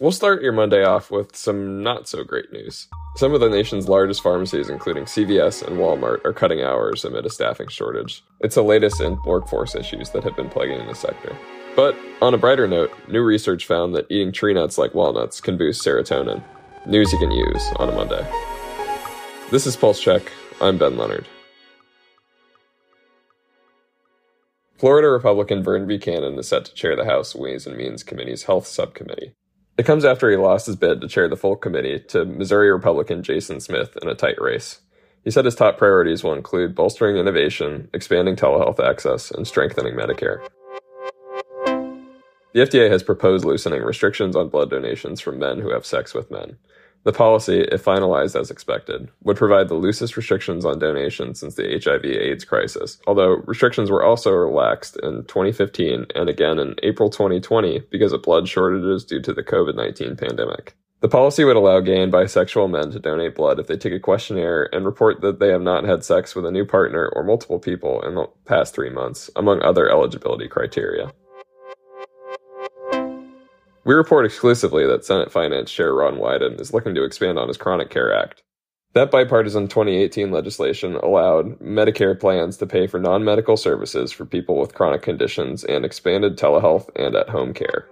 We'll start your Monday off with some not so great news. Some of the nation's largest pharmacies, including CVS and Walmart, are cutting hours amid a staffing shortage. It's the latest in workforce issues that have been plaguing the sector. But on a brighter note, new research found that eating tree nuts like walnuts can boost serotonin. News you can use on a Monday. This is Pulse Check. I'm Ben Leonard. Florida Republican Vern Buchanan is set to chair the House Ways and Means Committee's Health Subcommittee. It comes after he lost his bid to chair the full committee to Missouri Republican Jason Smith in a tight race. He said his top priorities will include bolstering innovation, expanding telehealth access, and strengthening Medicare. The FDA has proposed loosening restrictions on blood donations from men who have sex with men. The policy, if finalized as expected, would provide the loosest restrictions on donations since the HIV AIDS crisis, although restrictions were also relaxed in 2015 and again in April 2020 because of blood shortages due to the COVID 19 pandemic. The policy would allow gay and bisexual men to donate blood if they take a questionnaire and report that they have not had sex with a new partner or multiple people in the past three months, among other eligibility criteria. We report exclusively that Senate Finance Chair Ron Wyden is looking to expand on his Chronic Care Act. That bipartisan 2018 legislation allowed Medicare plans to pay for non medical services for people with chronic conditions and expanded telehealth and at home care.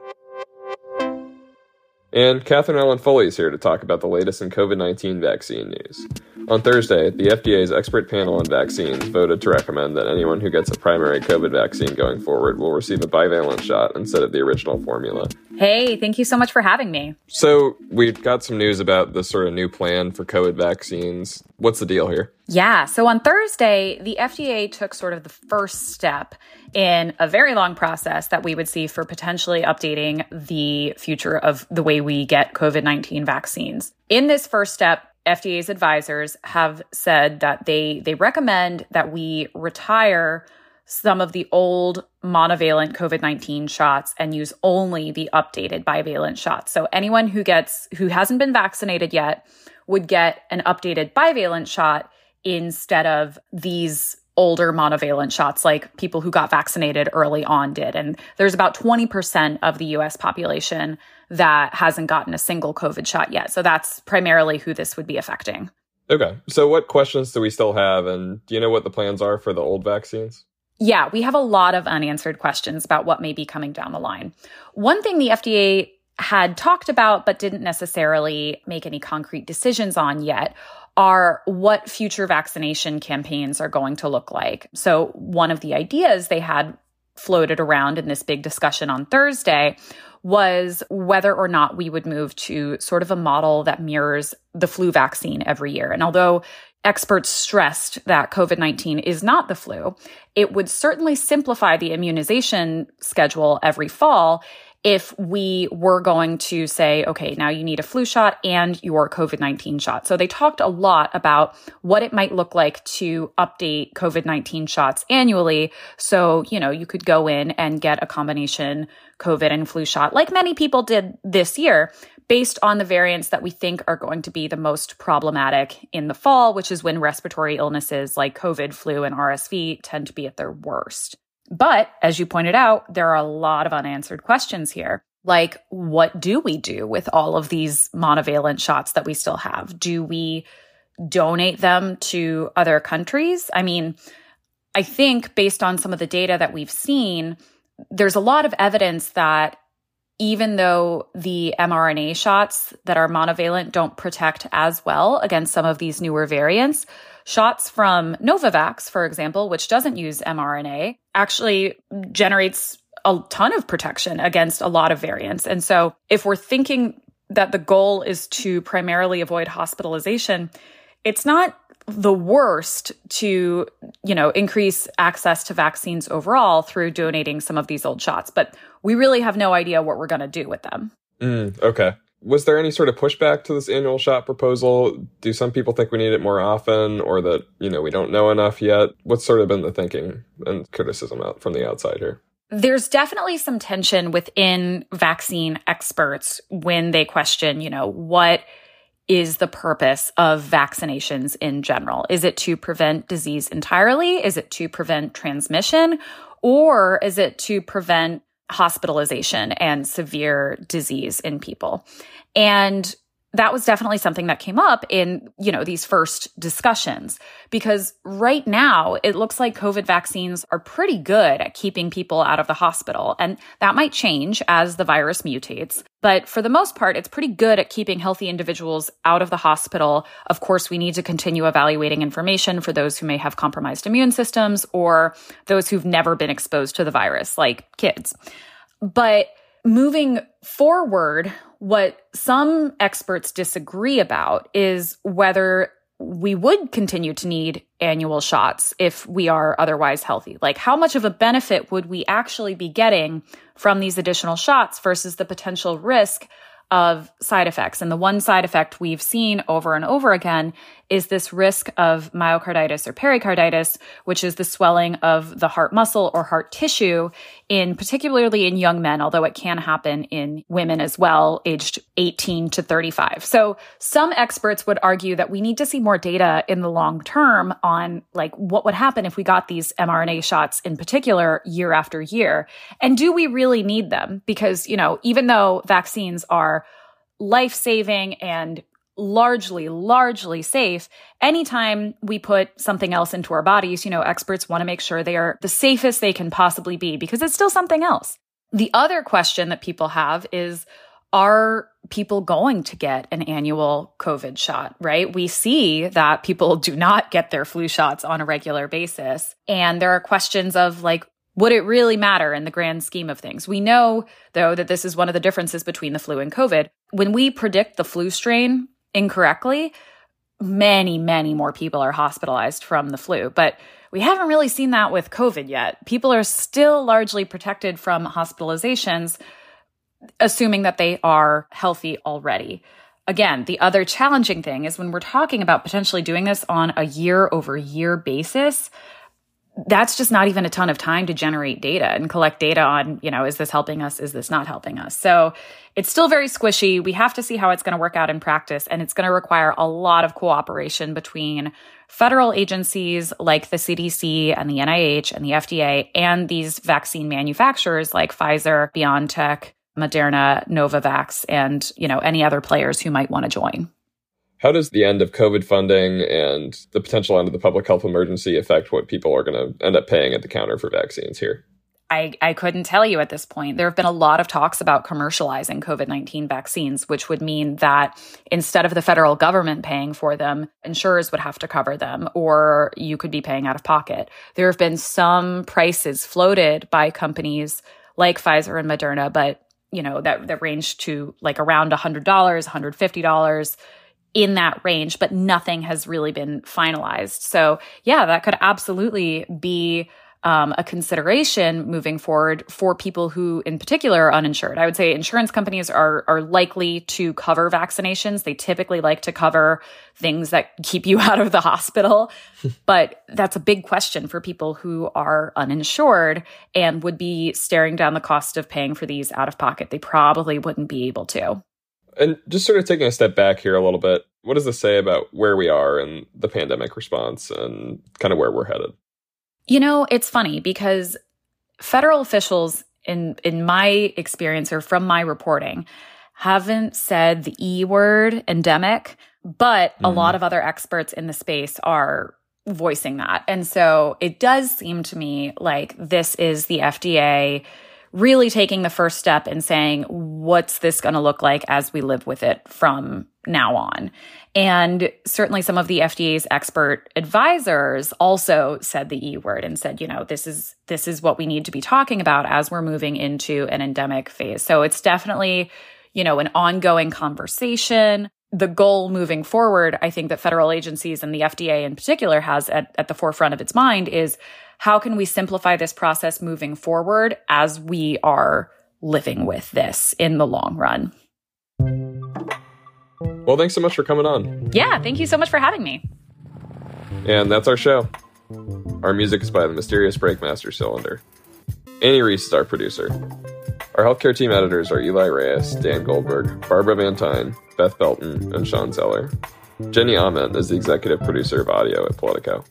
And Katherine Ellen Foley is here to talk about the latest in COVID 19 vaccine news. On Thursday, the FDA's expert panel on vaccines voted to recommend that anyone who gets a primary COVID vaccine going forward will receive a bivalent shot instead of the original formula. Hey, thank you so much for having me. So, we've got some news about the sort of new plan for COVID vaccines. What's the deal here? Yeah. So, on Thursday, the FDA took sort of the first step in a very long process that we would see for potentially updating the future of the way we get COVID 19 vaccines. In this first step, FDA's advisors have said that they they recommend that we retire some of the old monovalent COVID-19 shots and use only the updated bivalent shots. So anyone who gets who hasn't been vaccinated yet would get an updated bivalent shot instead of these older monovalent shots like people who got vaccinated early on did. And there's about 20% of the US population that hasn't gotten a single COVID shot yet. So that's primarily who this would be affecting. Okay. So what questions do we still have? And do you know what the plans are for the old vaccines? Yeah, we have a lot of unanswered questions about what may be coming down the line. One thing the FDA had talked about but didn't necessarily make any concrete decisions on yet are what future vaccination campaigns are going to look like. So, one of the ideas they had floated around in this big discussion on Thursday was whether or not we would move to sort of a model that mirrors the flu vaccine every year. And although experts stressed that COVID 19 is not the flu, it would certainly simplify the immunization schedule every fall if we were going to say, okay, now you need a flu shot and your COVID 19 shot. So they talked a lot about what it might look like to update COVID 19 shots annually. So, you know, you could go in and get a combination COVID and flu shot, like many people did this year, based on the variants that we think are going to be the most problematic in the fall, which is when respiratory illnesses like COVID, flu, and RSV tend to be at their worst. But as you pointed out, there are a lot of unanswered questions here. Like, what do we do with all of these monovalent shots that we still have? Do we donate them to other countries? I mean, I think based on some of the data that we've seen, there's a lot of evidence that even though the mRNA shots that are monovalent don't protect as well against some of these newer variants, shots from Novavax, for example, which doesn't use mRNA, actually generates a ton of protection against a lot of variants. And so if we're thinking that the goal is to primarily avoid hospitalization, it's not the worst to, you know, increase access to vaccines overall through donating some of these old shots, but we really have no idea what we're going to do with them. Mm, okay. Was there any sort of pushback to this annual shot proposal? Do some people think we need it more often or that, you know, we don't know enough yet? What's sort of been the thinking and criticism out from the outside here? There's definitely some tension within vaccine experts when they question, you know, what is the purpose of vaccinations in general? Is it to prevent disease entirely? Is it to prevent transmission? Or is it to prevent hospitalization and severe disease in people. And that was definitely something that came up in, you know, these first discussions because right now it looks like COVID vaccines are pretty good at keeping people out of the hospital. And that might change as the virus mutates. But for the most part, it's pretty good at keeping healthy individuals out of the hospital. Of course, we need to continue evaluating information for those who may have compromised immune systems or those who've never been exposed to the virus, like kids. But moving forward, what some experts disagree about is whether we would continue to need annual shots if we are otherwise healthy. Like, how much of a benefit would we actually be getting from these additional shots versus the potential risk of side effects. And the one side effect we've seen over and over again is this risk of myocarditis or pericarditis, which is the swelling of the heart muscle or heart tissue in particularly in young men, although it can happen in women as well, aged 18 to 35. So some experts would argue that we need to see more data in the long term on like what would happen if we got these mRNA shots in particular year after year. And do we really need them? Because, you know, even though vaccines are life saving and largely, largely safe. Anytime we put something else into our bodies, you know, experts want to make sure they are the safest they can possibly be because it's still something else. The other question that people have is, are people going to get an annual COVID shot, right? We see that people do not get their flu shots on a regular basis. And there are questions of like, would it really matter in the grand scheme of things? We know, though, that this is one of the differences between the flu and COVID. When we predict the flu strain incorrectly, many, many more people are hospitalized from the flu. But we haven't really seen that with COVID yet. People are still largely protected from hospitalizations, assuming that they are healthy already. Again, the other challenging thing is when we're talking about potentially doing this on a year over year basis, that's just not even a ton of time to generate data and collect data on, you know, is this helping us? Is this not helping us? So it's still very squishy. We have to see how it's going to work out in practice. And it's going to require a lot of cooperation between federal agencies like the CDC and the NIH and the FDA and these vaccine manufacturers like Pfizer, BioNTech, Moderna, Novavax, and, you know, any other players who might want to join. How does the end of COVID funding and the potential end of the public health emergency affect what people are going to end up paying at the counter for vaccines here? I, I couldn't tell you at this point. There have been a lot of talks about commercializing COVID 19 vaccines, which would mean that instead of the federal government paying for them, insurers would have to cover them, or you could be paying out of pocket. There have been some prices floated by companies like Pfizer and Moderna, but you know that that range to like around $100, $150 in that range, but nothing has really been finalized. So, yeah, that could absolutely be um, a consideration moving forward for people who, in particular, are uninsured. I would say insurance companies are are likely to cover vaccinations. They typically like to cover things that keep you out of the hospital, but that's a big question for people who are uninsured and would be staring down the cost of paying for these out of pocket. They probably wouldn't be able to. And just sort of taking a step back here a little bit, what does this say about where we are and the pandemic response and kind of where we're headed? You know, it's funny because federal officials in in my experience or from my reporting haven't said the E word endemic, but mm. a lot mm. of other experts in the space are voicing that. And so it does seem to me like this is the FDA really taking the first step and saying, what's this going to look like as we live with it from now on? And certainly some of the FDA's expert advisors also said the E word and said, you know, this is, this is what we need to be talking about as we're moving into an endemic phase. So it's definitely, you know, an ongoing conversation. The goal moving forward, I think that federal agencies and the FDA in particular has at, at the forefront of its mind is how can we simplify this process moving forward as we are living with this in the long run? Well, thanks so much for coming on. Yeah, thank you so much for having me. And that's our show. Our music is by the mysterious Breakmaster Cylinder. Annie Reese is our producer. Our healthcare team editors are Eli Reyes, Dan Goldberg, Barbara Van Tyne, Beth Belton, and Sean Zeller. Jenny Ament is the executive producer of audio at Politico.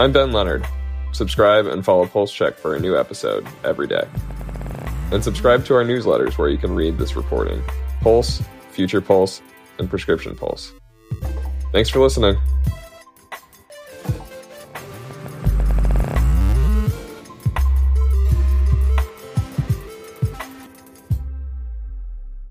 I'm Ben Leonard. Subscribe and follow Pulse Check for a new episode every day. And subscribe to our newsletters where you can read this reporting Pulse, Future Pulse, and Prescription Pulse. Thanks for listening.